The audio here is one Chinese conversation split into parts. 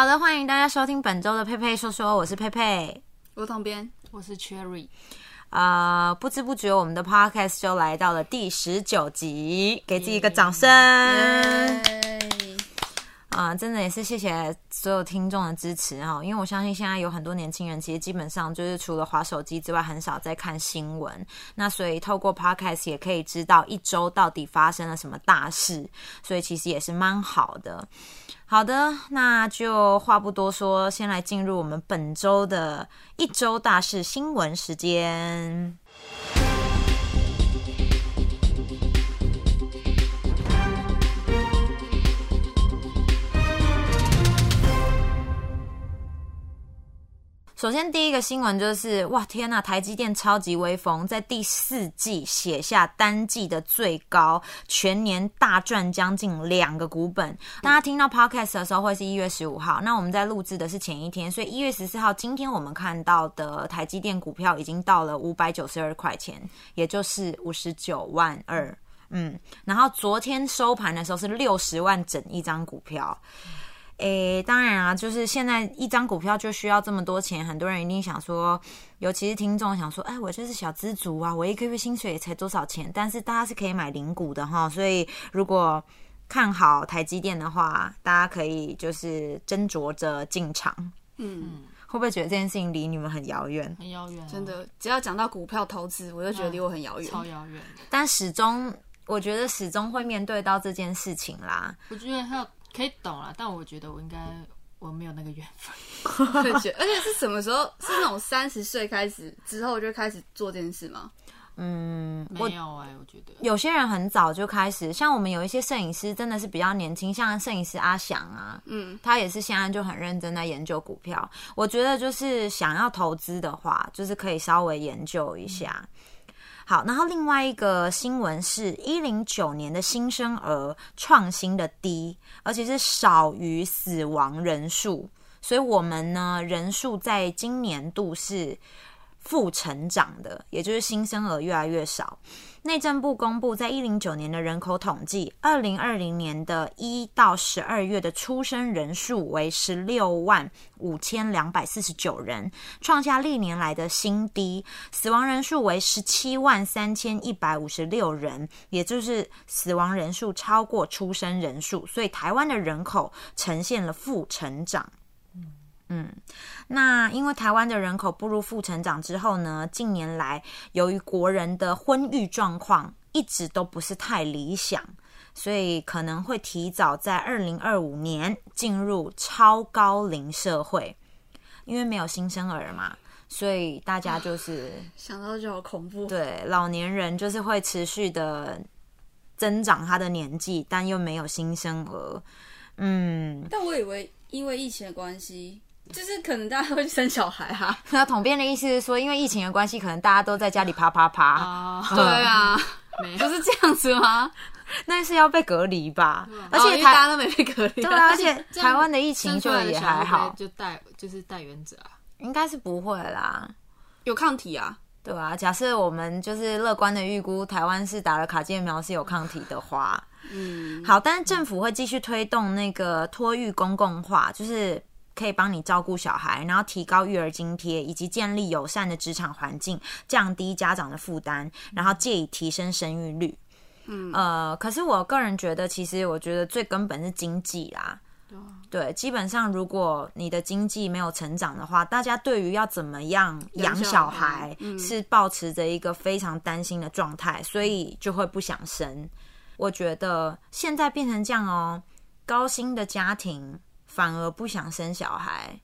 好的，欢迎大家收听本周的佩佩说说，我是佩佩。我旁边，我是 Cherry。呃、不知不觉我们的 podcast 就来到了第十九集，给自己一个掌声。啊、真的也是谢谢所有听众的支持哈，因为我相信现在有很多年轻人其实基本上就是除了划手机之外，很少在看新闻。那所以透过 podcast 也可以知道一周到底发生了什么大事，所以其实也是蛮好的。好的，那就话不多说，先来进入我们本周的一周大事新闻时间。首先，第一个新闻就是，哇，天呐！台积电超级威风，在第四季写下单季的最高，全年大赚将近两个股本。大家听到 podcast 的时候会是一月十五号，那我们在录制的是前一天，所以一月十四号，今天我们看到的台积电股票已经到了五百九十二块钱，也就是五十九万二。嗯，然后昨天收盘的时候是六十万整一张股票。诶，当然啊，就是现在一张股票就需要这么多钱，很多人一定想说，尤其是听众想说，哎，我就是小资族啊，我一个月薪水也才多少钱？但是大家是可以买零股的哈，所以如果看好台积电的话，大家可以就是斟酌着进场。嗯，会不会觉得这件事情离你们很遥远？很遥远、啊，真的，只要讲到股票投资，我就觉得离我很遥远。超遥远。但始终，我觉得始终会面对到这件事情啦。我觉得还有可以懂了，但我觉得我应该我没有那个缘分。而且是什么时候？是那种三十岁开始之后就开始做这件事吗？嗯，没有哎、我觉得有些人很早就开始，像我们有一些摄影师真的是比较年轻，像摄影师阿翔啊，嗯，他也是现在就很认真在研究股票。我觉得就是想要投资的话，就是可以稍微研究一下。好，然后另外一个新闻是，一零九年的新生儿创新的低，而且是少于死亡人数，所以我们呢人数在今年度是负成长的，也就是新生儿越来越少。内政部公布，在一零九年的人口统计，二零二零年的一到十二月的出生人数为十六万五千两百四十九人，创下历年来的新低。死亡人数为十七万三千一百五十六人，也就是死亡人数超过出生人数，所以台湾的人口呈现了负成长。嗯，那因为台湾的人口步入负成长之后呢，近年来由于国人的婚育状况一直都不是太理想，所以可能会提早在二零二五年进入超高龄社会，因为没有新生儿嘛，所以大家就是想到就好恐怖。对老年人就是会持续的增长他的年纪，但又没有新生儿。嗯，但我以为因为疫情的关系，就是可能大家会去生小孩哈、那统编的意思是说，因为疫情的关系，可能大家都在家里啪啪啪，啊，对啊，没 不是这样子吗？那是要被隔离吧？而且大家都没被隔离，对啊，而且台湾的疫情就也还好，就带就是带原者啊。应该是不会啦。有抗体啊。对啊，假设我们就是乐观的预估，台湾是打了卡介苗是有抗体的话，嗯，好，但是政府会继续推动那个托育公共化，就是可以帮你照顾小孩，然后提高育儿津贴，以及建立友善的职场环境，降低家长的负担，然后借以提升生育率。嗯，呃，可是我个人觉得，其实我觉得最根本是经济啦。对，基本上如果你的经济没有成长的话，大家对于要怎么样养养小小孩是保持着一个非常担心的状态，所以就会不想生。我觉得现在变成这样哦，高薪的家庭反而不想生小孩，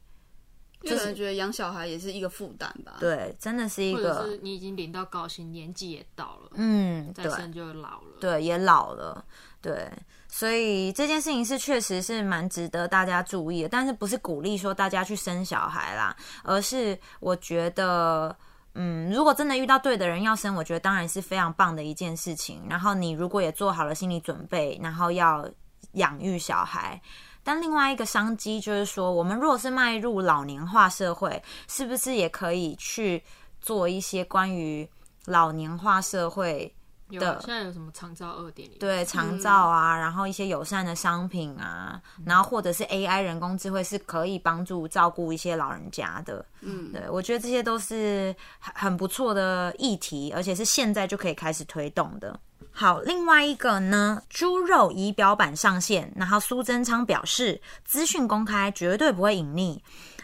就可能觉得养小孩也是一个负担吧。对，真的是一个是你已经领到高薪，年纪也到了，嗯，对再生就老了。对，也老了，对，所以这件事情是确实是蛮值得大家注意的，但是不是鼓励说大家去生小孩啦，而是我觉得。嗯，如果真的遇到对的人要生，我觉得当然是非常棒的一件事情。然后你如果也做好了心理准备，然后要养育小孩，但另外一个商机就是说，我们如果是迈入老年化社会，是不是也可以去做一些关于老年化社会有的现在有什么长照二点零？对长照啊，然后一些友善的商品啊，然后或者是 AI 人工智慧是可以帮助照顾一些老人家的。嗯，对我觉得这些都是很很不错的议题，而且是现在就可以开始推动的。好，另外一个呢，猪肉仪表板上线，然后苏贞昌表示，资讯公开，绝对不会隐匿。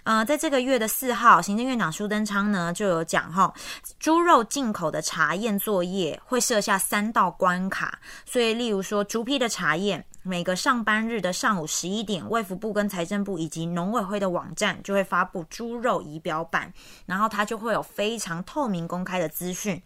呃，在这个月的四号，行政院长苏贞昌呢就有讲哈，猪肉进口的查验作业会设下三道关卡，所以例如说猪批的查验，每个上班日的上午十一点，卫福部跟财政部以及农委会的网站就会发布猪肉仪表板，然后它就会有非常透明公开的资讯，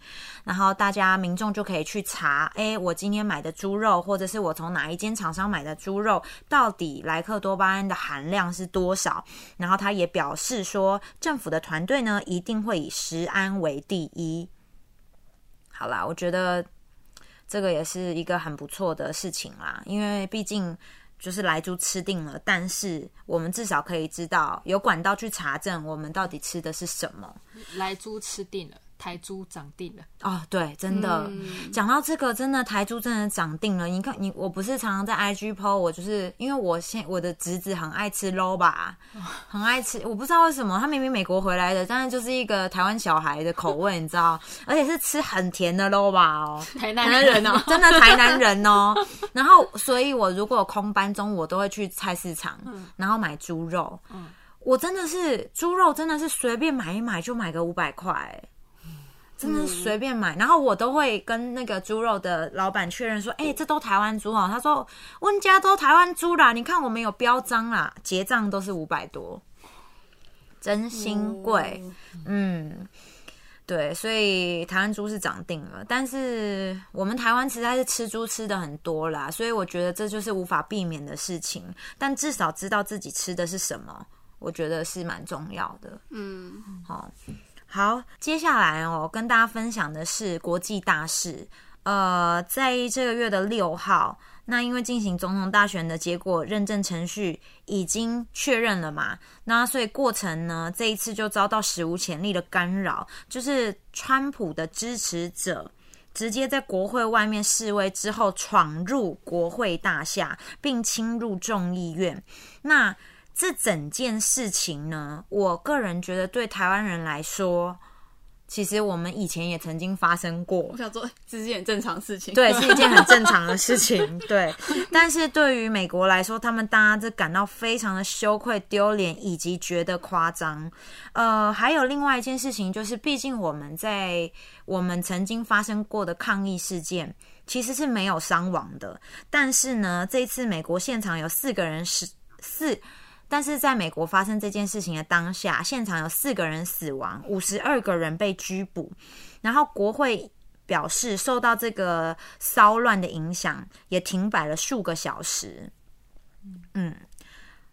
然后大家民众就可以去查，诶，我今天买的猪肉，或者是我从哪一间厂商买的猪肉，到底莱克多巴胺的含量是多少？然后他也表示说，政府的团队呢一定会以食安为第一。好啦，我觉得这个也是一个很不错的事情啦，因为毕竟就是来猪吃定了，但是我们至少可以知道有管道去查证我们到底吃的是什么。来猪吃定了，台猪涨定了。哦，对，真的讲、到这个，真的台猪真的涨定了。你看，你我不是常常在 IG PO，我就是因为我现我的侄子很爱吃 low 吧，很爱吃，我不知道为什么，他明明美国回来的，但是就是一个台湾小孩的口味，你知道，而且是吃很甜的 low 吧哦。台南人哦，真的台南人哦。然后，所以我如果有空班中，我都会去菜市场，然后买猪肉。我真的是猪肉，真的是随便买一买就买个五百块，真的随便买。然后我都会跟那个猪肉的老板确认说：“哎、这都台湾猪哦。”他说：“温家都台湾猪啦，你看我们有标章啦，结账都是五百多，真心贵。嗯，对，所以台湾猪是涨定了，但是我们台湾实在是吃猪吃的很多啦，所以我觉得这就是无法避免的事情。但至少知道自己吃的是什么，我觉得是蛮重要的。嗯，好，好，接下来哦，跟大家分享的是国际大事。呃，在这个月的六号，那因为进行总统大选的结果认证程序已经确认了嘛，那所以过程呢，这一次就遭到史无前例的干扰，就是川普的支持者。直接在国会外面示威之后，闯入国会大厦，并侵入众议院。那这整件事情呢，我个人觉得对台湾人来说，其实我们以前也曾经发生过我，想说这是件很正常的事情。对，是一件很正常的事 情，对。但是对于美国来说，他们大家是感到非常的羞愧、丢脸，以及觉得夸张。呃，还有另外一件事情，就是毕竟我们在我们曾经发生过的抗议事件，其实是没有伤亡的。但是呢，这一次美国现场有四个人是四。但是在美国发生这件事情的当下，现场有四个人死亡，五十二个人被拘捕，然后国会表示受到这个骚乱的影响，也停摆了数个小时。嗯，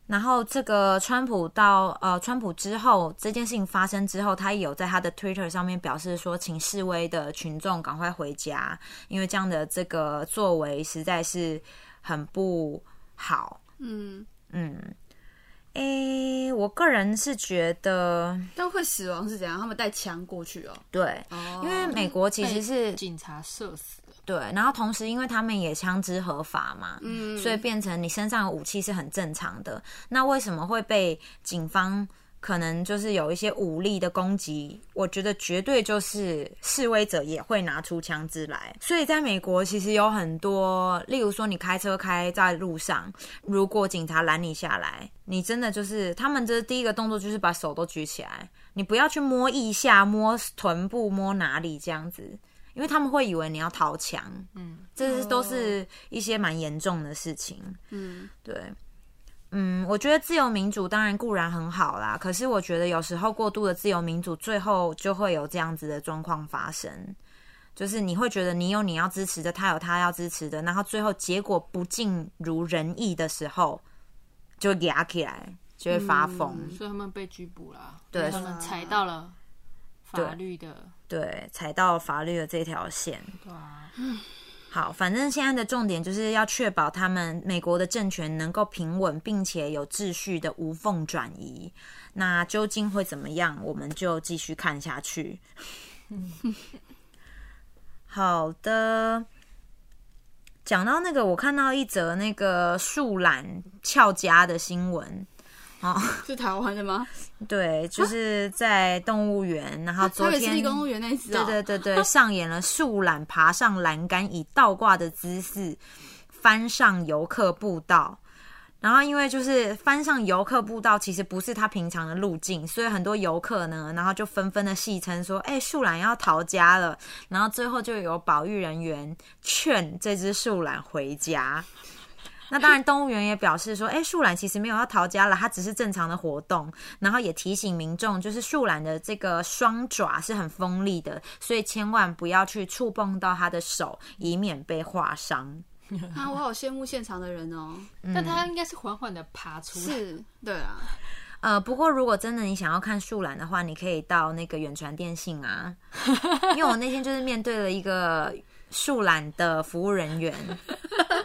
然后这个川普到呃，川普之后这件事情发生之后，他也有在他的 Twitter 上面表示说，请示威的群众赶快回家，因为这样的这个作为实在是很不好。嗯，嗯，诶，我个人是觉得但会死亡是怎样？他们带枪过去哦。对，哦因为美国其实是警察射死的，对，然后同时因为他们也枪支合法嘛，嗯所以变成你身上有武器是很正常的。那为什么会被警方可能就是有一些武力的攻击？我觉得绝对就是示威者也会拿出枪支来。所以在美国其实有很多，例如说你开车开在路上，如果警察拦你下来，你真的就是他们这第一个动作就是把手都举起来，你不要去摸腋下、摸臀部、摸哪里这样子。因为他们会以为你要掏枪，嗯，这是都是一些蛮严重的事情。嗯，对，嗯，我觉得自由民主当然固然很好啦，可是我觉得有时候过度的自由民主，最后就会有这样子的状况发生，就是你会觉得你有你要支持的，他有他要支持的，然后最后结果不尽如人意的时候，就压起来，就会发疯。所以他们被拘捕了，对他们踩到了法律的，对，踩到法律的这条线。对啊，好，反正现在的重点就是要确保他们美国的政权能够平稳，并且有秩序的无缝转移。那究竟会怎么样，我们就继续看下去。好的。讲到那个，我看到一则那个树懒翘家的新闻，是台湾的吗？对，就是在动物园，然后昨天台北市立公务员那一只、对哦，对对对，上演了树懒爬上栏杆，以倒挂的姿势翻上游客步道。然后因为就是翻上游客步道，其实不是他平常的路径，所以很多游客呢，然后就纷纷的戏称说：“哎，树懒要逃家了。”然后最后就有保育人员劝这只树懒回家。那当然，动物园也表示说，哎，树懒其实没有要逃家了，它只是正常的活动。然后也提醒民众，就是树懒的这个双爪是很锋利的，所以千万不要去触碰到它的手，以免被划伤。啊，我好羡慕现场的人哦。但它应该是缓缓的爬出来。是，对啊，呃，不过如果真的你想要看树懒的话，你可以到那个远传电信啊，因为我那天就是面对了一个树懒的服务人员，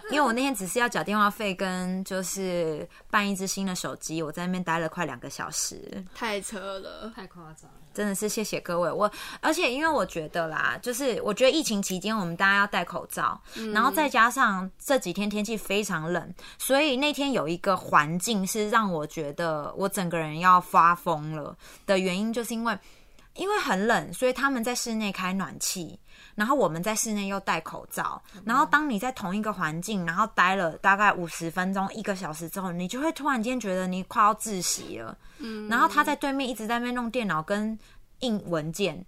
因为我那天只是要缴电话费跟就是办一只新的手机，我在那边待了快两个小时。太扯了。太夸张了。真的是谢谢各位，我而且因为我觉得啦，就是我觉得疫情期间我们大家要戴口罩，然后再加上这几天天气非常冷，所以那天有一个环境是让我觉得我整个人要发疯了的原因，就是因为因为很冷，所以他们在室内开暖气。然后我们在室内又戴口罩，然后当你在同一个环境，然后待了大概五十分钟、一个小时之后，你就会突然间觉得你快要窒息了。嗯，然后他在对面一直在那边弄电脑跟印文件，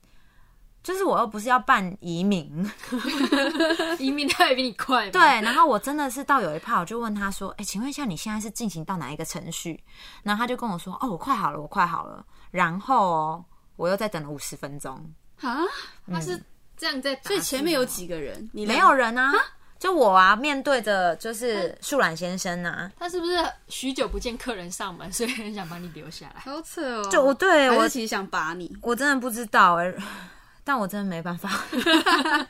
就是我又不是要办移民，移民他也比你快嘛。对，然后我真的是到有一趴，我就问他说：“哎，请问一下，你现在是进行到哪一个程序？”然后他就跟我说：“哦，我快好了，我快好了。”然后哦，我又再等了五十分钟，啊，他是这样在打，所以前面有几个人？你没有人啊，就我啊，面对着就是树懒先生啊，他是不是许久不见客人上门，所以很想把你留下来？好扯哦。就我对我其实想把你。我真的不知道哎、但我真的没办法。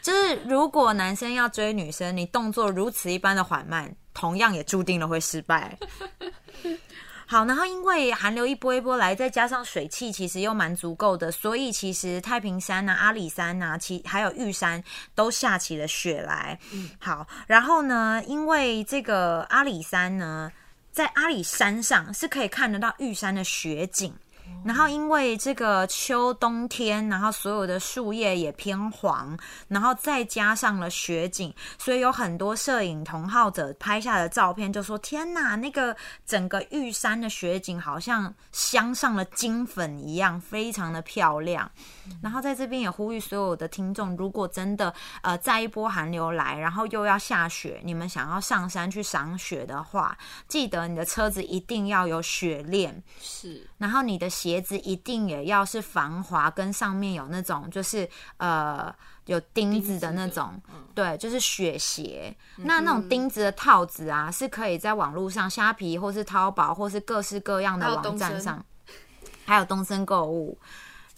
就是如果男生要追女生，你动作如此一般的缓慢，同样也注定了会失败。好，然后因为寒流一波一波来，再加上水汽其实又蛮足够的，所以其实太平山呐、阿里山呐、其还有玉山都下起了雪来。好，然后呢，因为这个阿里山呢，在阿里山上是可以看得到玉山的雪景。然后因为这个秋冬天，然后所有的树叶也偏黄，然后再加上了雪景，所以有很多摄影同好者拍下的照片就说：“天哪，那个整个玉山的雪景好像镶上了金粉一样，非常的漂亮。”然后在这边也呼吁所有的听众，如果真的呃在一波寒流来，然后又要下雪，你们想要上山去赏雪的话，记得你的车子一定要有雪链。是然后你的鞋子一定也要是防滑，跟上面有那种就是呃有钉子的那种，对，就是雪鞋。那那种钉子的套子啊，是可以在网络上虾皮或是淘宝或是各式各样的网站上，还有东森购物。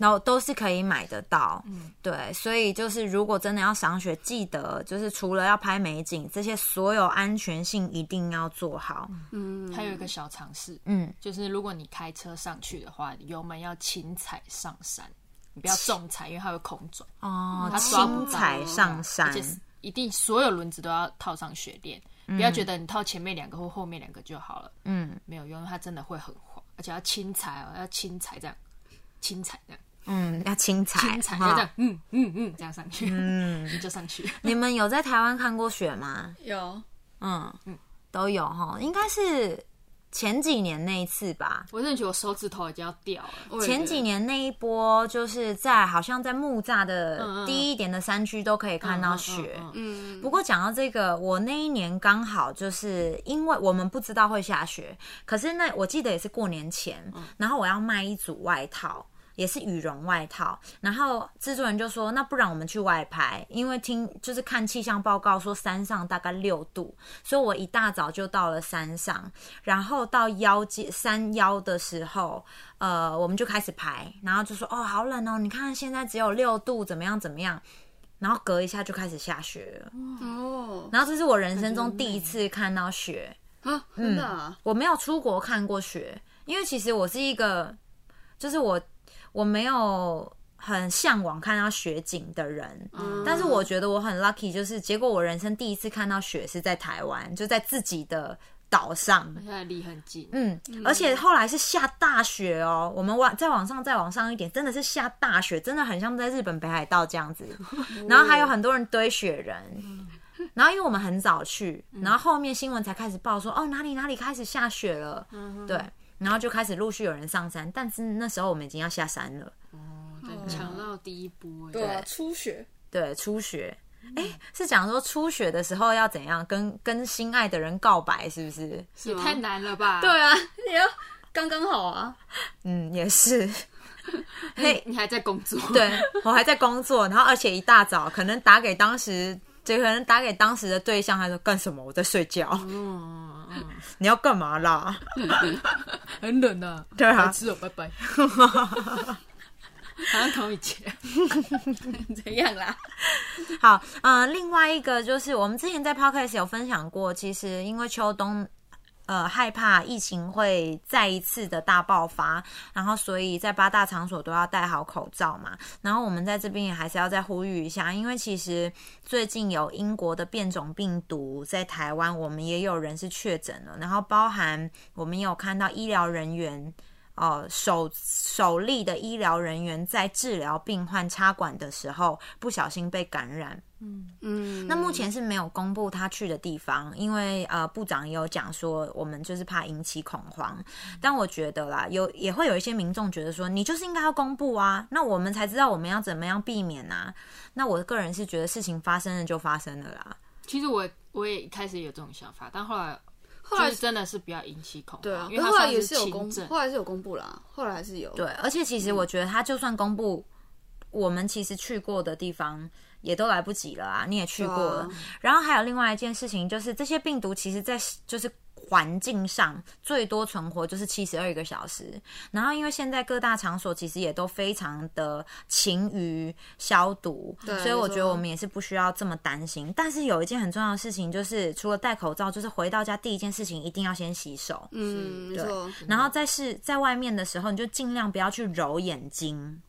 然后都是可以买得到，嗯。对，所以就是如果真的要赏雪，记得就是除了要拍美景，这些所有安全性一定要做好。嗯，还有一个小常识，嗯，就是如果你开车上去的话，油门要轻踩上山，你不要重踩，因为它会空转，哦，轻踩上山。而且一定所有轮子都要套上雪链，不要觉得你套前面两个或后面两个就好了，嗯。没有用，因为它真的会很滑，而且要轻踩哦，要轻踩这样，轻踩这样，嗯，要轻踩，这样，嗯嗯嗯，这样上去，嗯，就上去。你们有在台湾看过雪吗？有嗯嗯，都有哈，应该是前几年那一次吧。我真的觉得我手指头已经要掉了。前几年那一波，就是在好像在木栅嗯的嗯低一点的山区都可以看到雪。嗯，不过讲到这个，我那一年刚好就是因为我们不知道会下雪，可是那我记得也是过年前，然后我要卖一组外套。也是羽绒外套，然后制作人就说：“那不然我们去外拍，因为听就是看气象报告说山上大概六度，所以我一大早就到了山上，然后到腰间山腰的时候，呃，我们就开始拍，然后就说：哦，好冷哦，你看现在只有六度，怎么样怎么样，然后隔一下就开始下雪了。哦。然后这是我人生中第一次看到雪，啊，真的啊，我没有出国看过雪，因为其实我是一个，就是我我没有很向往看到雪景的人，嗯。但是我觉得我很 lucky，就是结果我人生第一次看到雪是在台湾，就在自己的岛上。现在离很近，嗯，而且后来是下大雪哦，我们往再往上再往上一点，真的是下大雪，真的很像在日本北海道这样子。然后还有很多人堆雪人，然后因为我们很早去，然后后面新闻才开始报说哦哪里哪里开始下雪了，对，然后就开始陆续有人上山，但是那时候我们已经要下山了，对，抢到第一波，对啊，初雪，对，初雪。哎，是讲说初雪的时候要怎样跟跟心爱的人告白，是不是？也太难了吧？对啊，也要刚刚好啊。嗯，也是。嘿，你还在工作，对我还在工作，然后而且一大早可能打给当时，就可能打给当时的对象，他说干什么？我在睡觉。嗯嗯，你要干嘛啦？很冷啊，对啊白痴哦，拜拜，好像同以前，怎样啦？好，嗯、另外一个就是我们之前在 podcast 有分享过，其实因为秋冬。呃，害怕疫情会再一次的大爆发，然后所以在八大场所都要戴好口罩嘛。然后我们在这边也还是要再呼吁一下，因为其实最近有英国的变种病毒在台湾，我们也有人是确诊了，然后包含我们有看到医疗人员。呃，首首例的医疗人员在治疗病患插管的时候不小心被感染，嗯，那目前是没有公布他去的地方，因为呃部长也有讲说，我们就是怕引起恐慌。但我觉得啦，有也会有一些民众觉得说，你就是应该要公布啊，那我们才知道我们要怎么样避免啊。那我个人是觉得事情发生了就发生了啦。其实我我也一开始有这种想法，但后来后来真的是不要引起恐慌，对啊，因为后来也是有公布，后来是有公布啦，后来还是有。对，而且其实我觉得他就算公布，我们其实去过的地方也都来不及了啊，你也去过了。啊然后还有另外一件事情，就是这些病毒其实在就是环境上最多存活就是七十二个小时。然后因为现在各大场所其实也都非常的勤于消毒，所以我觉得我们也是不需要这么担心。但是有一件很重要的事情，就是除了戴口罩，就是回到家第一件事情一定要先洗手。嗯，对。然后在是在外面的时候，你就尽量不要去揉眼睛，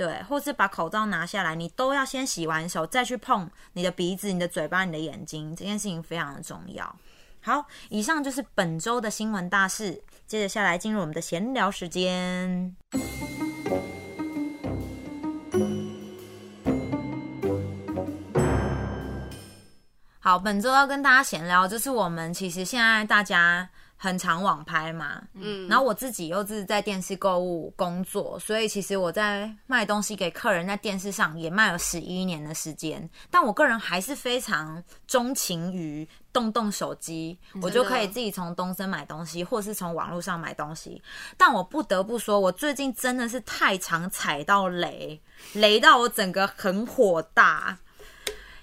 对，或是把口罩拿下来，你都要先洗完手，再去碰你的鼻子、你的嘴巴、你的眼睛，这件事情非常的重要。好，以上就是本周的新闻大事，接着下来进入我们的闲聊时间。好，本周要跟大家闲聊，就是我们其实现在大家很常网拍嘛，嗯，然后我自己又是在电视购物工作，所以其实我在卖东西给客人，在电视上也卖了十一年的时间，但我个人还是非常钟情于动动手机，我就可以自己从东森买东西，或是从网络上买东西。但我不得不说，我最近真的是太常踩到雷，雷到我整个很火大。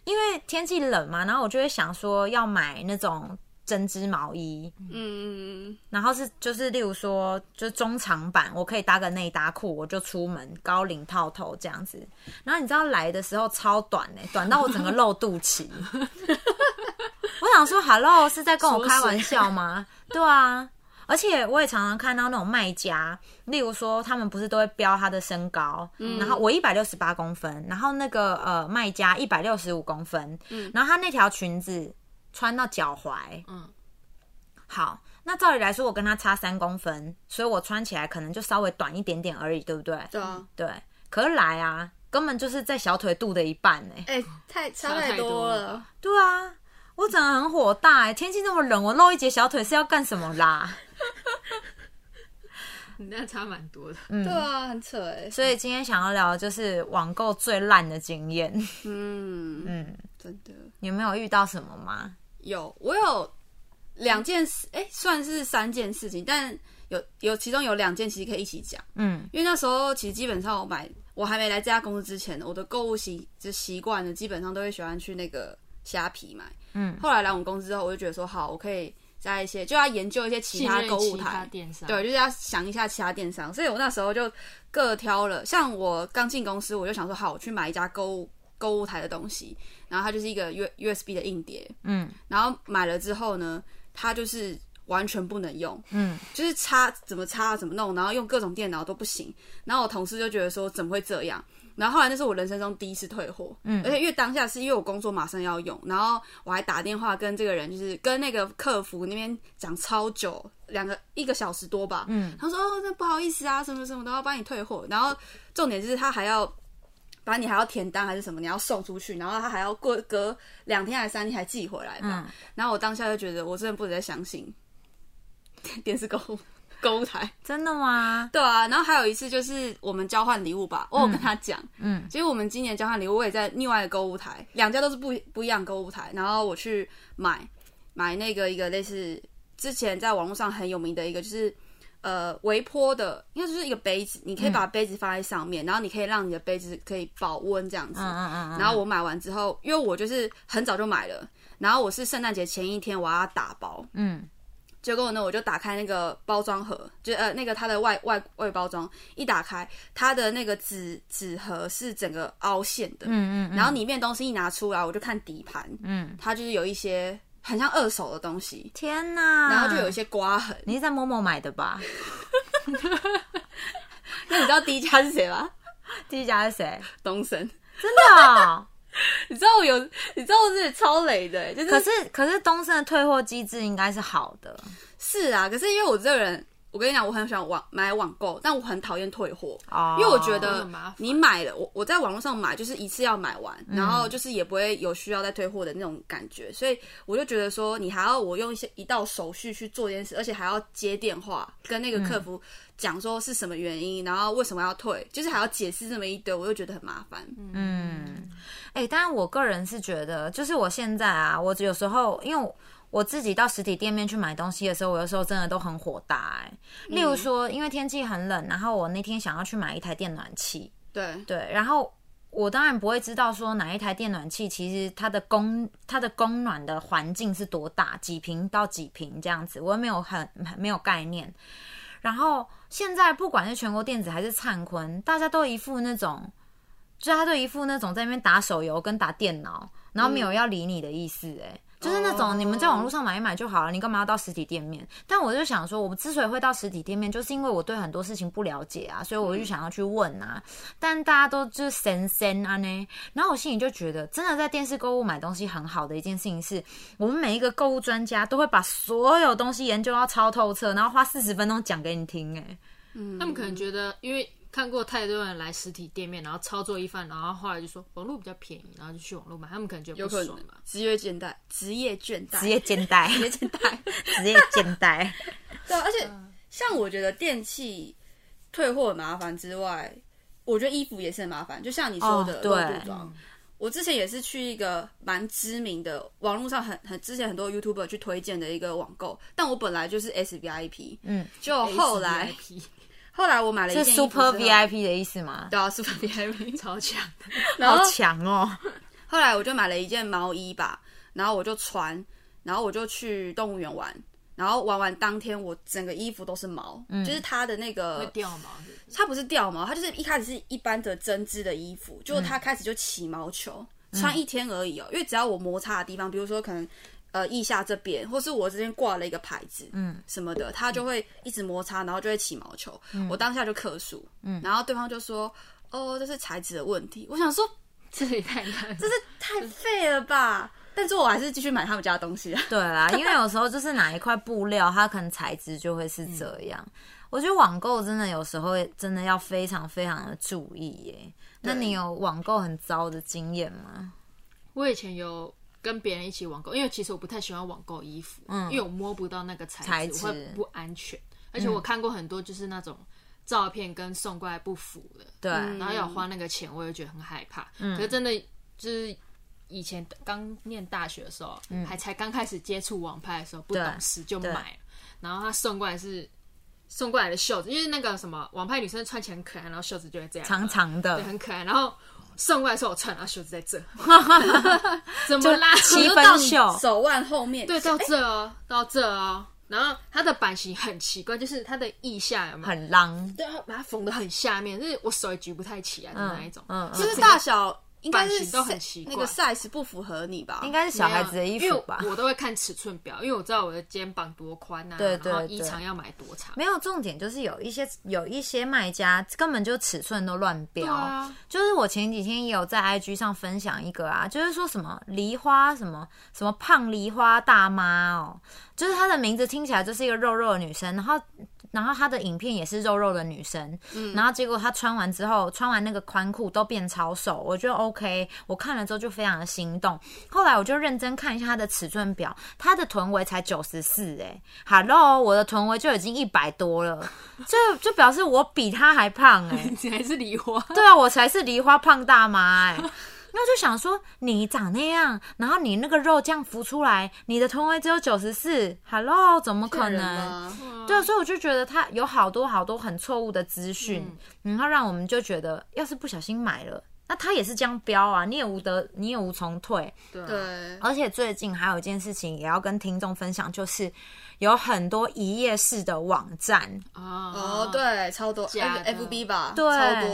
因为天气冷嘛，然后我就会想说要买那种针织毛衣，嗯，然后是就是例如说就中长版，我可以搭个内搭裤，我就出门高领套头这样子。然后你知道来的时候超短哎、短到我整个露肚脐。我想说，Hello，是在跟我开玩笑吗？对啊。而且我也常常看到那种卖家，例如说他们不是都会标他的身高，然后我一百六十八公分，然后那个呃卖家一百六十五公分，嗯然后他那条裙子穿到脚踝，嗯，好，那照理来说我跟他差三公分，所以我穿起来可能就稍微短一点点而已，对不对？对啊。对，可是来啊，根本就是在小腿肚的一半哎、哎，太差差太太多多了了。对啊，我整个很火大哎、天气那么冷，我露一截小腿是要干什么啦？你 那差蛮多的，嗯对啊，很扯哎。所以今天想要聊的就是网购最烂的经验。嗯，嗯，真的有没有遇到什么吗？有，我有两件事，哎，算是三件事情，但有有其中有两件其实可以一起讲，嗯。因为那时候其实基本上我买，我还没来这家公司之前，我的购物习就习惯了，基本上都会喜欢去那个虾皮买。嗯，后来来我们公司之后，我就觉得说，好，我可以在一些就要研究一些其他购物台，电商，对，就是要想一下其他电商，所以我那时候就各挑了。像我刚进公司，我就想说，好，我去买一家购物购物台的东西，然后它就是一个 U U S B 的硬碟，嗯。然后买了之后呢，它就是完全不能用，嗯，就是插怎么插怎么弄，然后用各种电脑都不行。然后我同事就觉得说怎么会这样？然后后来那是我人生中第一次退货，嗯，而且因为当下是因为我工作马上要用，然后我还打电话跟这个人，就是跟那个客服那边讲超久，两个一个小时多吧，嗯，他说哦，那不好意思啊，什么什么都要帮你退货，然后重点就是他还要把你还要填单还是什么，你要送出去，然后他还要过隔两天还是三天还寄回来吧，然后我当下就觉得我真的不能再相信电视购物购物台。真的吗？对啊，然后还有一次就是我们交换礼物吧，我有跟他讲，嗯，其实我们今年交换礼物，我也在另外的购物台，两家都是不不一样购物台，然后我去买买那个一个类似之前在网络上很有名的一个，就是呃微波的，应该就是一个杯子，你可以把杯子放在上面，然后你可以让你的杯子可以保温这样子，嗯嗯嗯，然后我买完之后，因为我就是很早就买了，然后我是圣诞节前一天我要打包，嗯，结果呢，我就打开那个包装盒，就呃那个它的外外外包装，一打开，它的那个纸纸盒是整个凹陷的，嗯嗯。然后里面东西一拿出来，我就看底盘，嗯，它就是有一些很像二手的东西，天哪！然后就有一些刮痕。你是在某某买的吧？那你知道第一家是谁吗？第一家是谁？东森。真的哦、你知道我有，你知道我是超雷的，就是可是可是东森的退货机制应该是好的，是啊，可是因为我这个人，我跟你讲，我很喜欢网买网购，但我很讨厌退货。哦因为我觉得你买了，我我在网络上买就是一次要买完，然后就是也不会有需要再退货的那种感觉，所以我就觉得说，你还要我用一些一道手续去做这件事，而且还要接电话跟那个客服讲说是什么原因，然后为什么要退，就是还要解释这么一堆，我就觉得很麻烦。嗯，哎、当然我个人是觉得，就是我现在啊，我有时候因为我。自己到实体店面去买东西的时候，我有时候真的都很火大哎、例如说，因为天气很冷，然后我那天想要去买一台电暖气，对，对，然后我当然不会知道说哪一台电暖气其实它的供它的供暖的环境是多大，几平到几平这样子，我也没有很很没有概念。然后现在不管是全国电子还是灿坤，大家都一副那种，就是他都一副那种在那边打手游跟打电脑，然后没有要理你的意思、哎、就是那种哦你们在网络上买一买就好了，你干嘛要到实体店面？但我就想说，我之所以会到实体店面，就是因为我对很多事情不了解啊，所以我就想要去问啊。但大家都就是神神啊呢，然后我心里就觉得，真的在电视购物买东西很好的一件事情是，我们每一个购物专家都会把所有东西研究到超透彻，然后花四十分钟讲给你听、哎，他们可能觉得，因为看过太多人来实体店面，然后操作一番，然后后来就说网络比较便宜，然后就去网络买，他们可能觉得有可能不爽吧。职业倦怠，职业倦怠，职业倦怠，职业倦怠。职业倦怠，对啊，而且像我觉得电器退货很麻烦之外，我觉得衣服也是很麻烦。就像你说的哦对肉布装，我之前也是去一个蛮知名的网络上很很之前很多 YouTuber 去推荐的一个网购，但我本来就是 SVIP，嗯，就后来 SVIP 后来我买了一是件 Super VIP 的意思吗？对啊，Super VIP，超强的，然后好强哦！后来我就买了一件毛衣吧，然后我就穿，然后我就去动物园玩。然后玩完当天，我整个衣服都是毛，就是它的那个会掉毛是不是它不是掉毛，它就是一开始是一般的针织的衣服，结果它开始就起毛球，穿一天而已哦。因为只要我摩擦的地方，比如说可能呃腋下这边，或是我这边挂了一个牌子，嗯，什么的，它就会一直摩擦，然后就会起毛球。我当下就克数，嗯，然后对方就说：“哦，这是材质的问题。”我想说，这也太难。这是太废了吧？但是我还是继续买他们家的东西啊。对啦，因为有时候就是哪一块布料，它可能材质就会是这样。我觉得网购真的有时候真的要非常非常的注意耶。那你有网购很糟的经验吗？我以前有跟别人一起网购，因为其实我不太喜欢网购衣服，嗯，因为我摸不到那个材材质，我会不安全。而且我看过很多就是那种照片跟送过来不符的，对，嗯然后要花那个钱，我也觉得很害怕。可是真的就是以前刚念大学的时候，还才刚开始接触网拍的时候，不懂事就买了。然后他送过来是送过来的袖子，因为那个什么网拍女生穿起来很可爱，然后袖子就会这样。长长的。对，很可爱。然后送过来的时候我穿，然后袖子在这，怎么拉？七分袖手腕后面，对，到这哦，到这哦。然后它的版型很奇怪，就是它的腋下有没有？很狼。对，它把它缝的很下面，就是我手也举不太起来的那一种。嗯，就是大小应该是版型都很奇怪那个 size 不符合你吧？应该是小孩子的衣服吧？我都会看尺寸表，因为我知道我的肩膀多宽啊，对对然后衣长要买多长。没有重点，就是有一些有一些卖家根本就尺寸都乱标。啊，就是我前几天也有在 IG 上分享一个啊，就是说什么梨花什么什么胖梨花大妈哦，就是她的名字听起来就是一个肉肉的女生，然后然后她的影片也是肉肉的女生，然后结果她穿完之后，穿完那个宽裤都变超瘦，我觉得 OK，我看了之后就非常的心动。后来我就认真看一下她的尺寸表，她的臀围才九十四，哎，Hello，我的臀围就已经一百多了，这就表示我比她还胖哎、你还是梨花，对啊，我才是梨花胖大妈哎、那我就想说，你长那样，然后你那个肉这样浮出来，你的臀围只有九十四，Hello，怎么可能？对啊，所以我就觉得他有好多好多很错误的资讯，然后让我们就觉得，要是不小心买了，那他也是这样标啊，你也无得，你也无从退。对啊，而且最近还有一件事情也要跟听众分享，就是有很多一页式的网站，哦哦，，对，超多假的 F B 吧，对，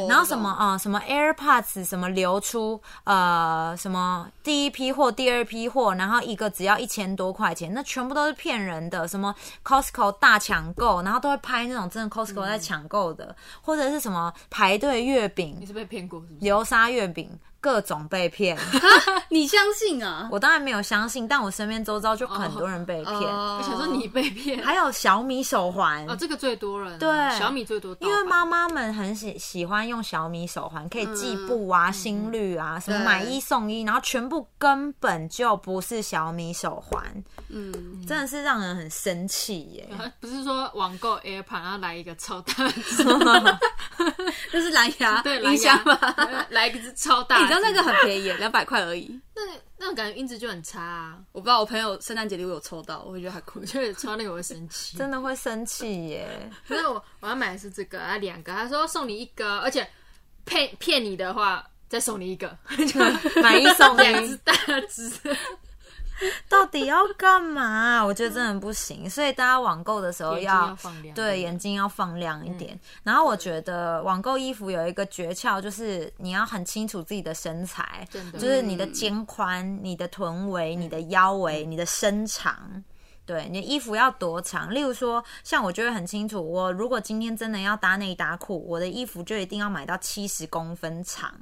然后什么啊、呃什么 AirPods 什么流出呃什么第一批货、第二批货，然后一个只要一千多块钱，那全部都是骗人的。什么 Costco 大抢购，然后都会拍那种真的 Costco 在抢购的，或者是什么排队月饼你饼、是被骗过是不是？流沙月饼。各种被骗，你相信啊？我当然没有相信，但我身边周遭就很多人被骗。哦我想说你被骗，还有小米手环，哦，这个最多人啊，对小米最多，因为妈妈们很喜喜欢用小米手环，可以记步啊、心率啊，什么对买一送一，然后全部根本就不是小米手环，嗯，真的是让人很生气耶。啊 不是说网购 AirPod 然后来一个超大的只，那是蓝牙对，音箱吧？吧？来一个是超大道那个很便宜，两百块而已。那那种感觉音质就很差啊。我不知道我朋友圣诞节礼物有抽到，我会觉得还酷我。觉得抽到那个我会生气，真的会生气耶！可是我我要买的是这个，啊两个，他说送你一个，而且骗骗你的话再送你一个，买一送一，两只大只，到底要干嘛？我觉得真的不行，所以大家网购的时候眼要放亮，对，眼睛要放亮一点。然后我觉得网购衣服有一个诀窍，就是你要很清楚自己的身材，就是你的肩宽、你的臀围、你的腰围、你的身长。对，你的衣服要多长？例如说，像我就会很清楚，我如果今天真的要搭内搭裤，我的衣服就一定要买到七十公分长，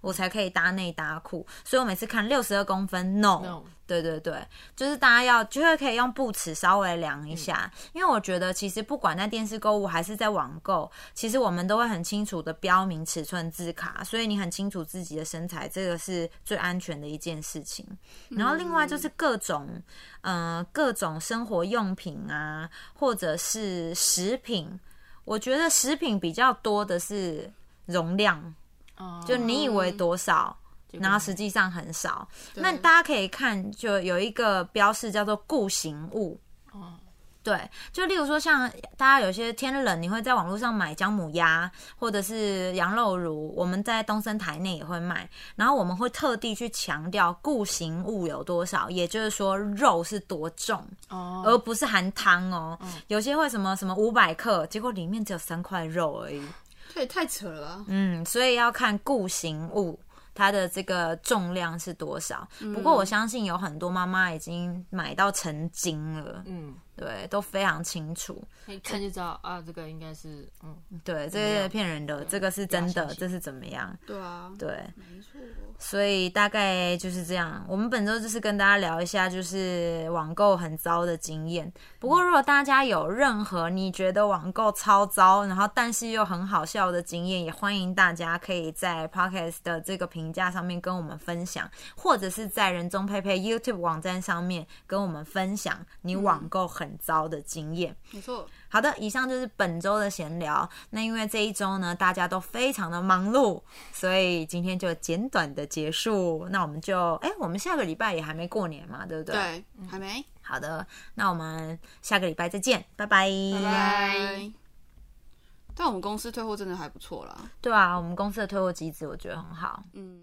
我才可以搭内搭裤。所以我每次看六十二公分，no，, No 对对对，就是大家要就是可以用布尺稍微量一下，因为我觉得其实不管在电视购物还是在网购，其实我们都会很清楚的标明尺寸字卡，所以你很清楚自己的身材，这个是最安全的一件事情。然后另外就是各种呃各种生活用品啊，或者是食品，我觉得食品比较多的是容量，哦就你以为多少。然后实际上很少，那大家可以看，就有一个标示叫做固形物。哦对，就例如说，像大家有些天冷，你会在网络上买姜母鸭或者是羊肉炉，我们在东森台内也会卖，然后我们会特地去强调固形物有多少，也就是说肉是多重，哦，而不是含汤哦。有些会什么什么五百克，结果里面只有三块肉而已。这也太扯了！嗯，所以要看固形物它的这个重量是多少。不过我相信有很多妈妈已经买到成精了，嗯，对，都非常清楚。一看就知道啊，这个应该是嗯，对，这个是骗人的，这个是真的，这是怎么样？对啊，对，没错。所以大概就是这样。我们本周就是跟大家聊一下，就是网购很糟的经验。不过如果大家有任何你觉得网购超糟，然后但是又很好笑的经验，也欢迎大家可以在 Podcast 的这个评价上面跟我们分享，或者是在人中佩佩 YouTube 网站上面跟我们分享你网购很糟的经验。没错，好的，以上就是本周的闲聊。那因为这一周呢，大家都非常的忙碌，所以今天就简短的结束。那我们就，哎，我们下个礼拜也还没过年嘛，对不对？。对，还没，好的，那我们下个礼拜再见，拜拜。拜拜。但我们公司退货真的还不错啦，对啊，我们公司的退货机制我觉得很好。嗯。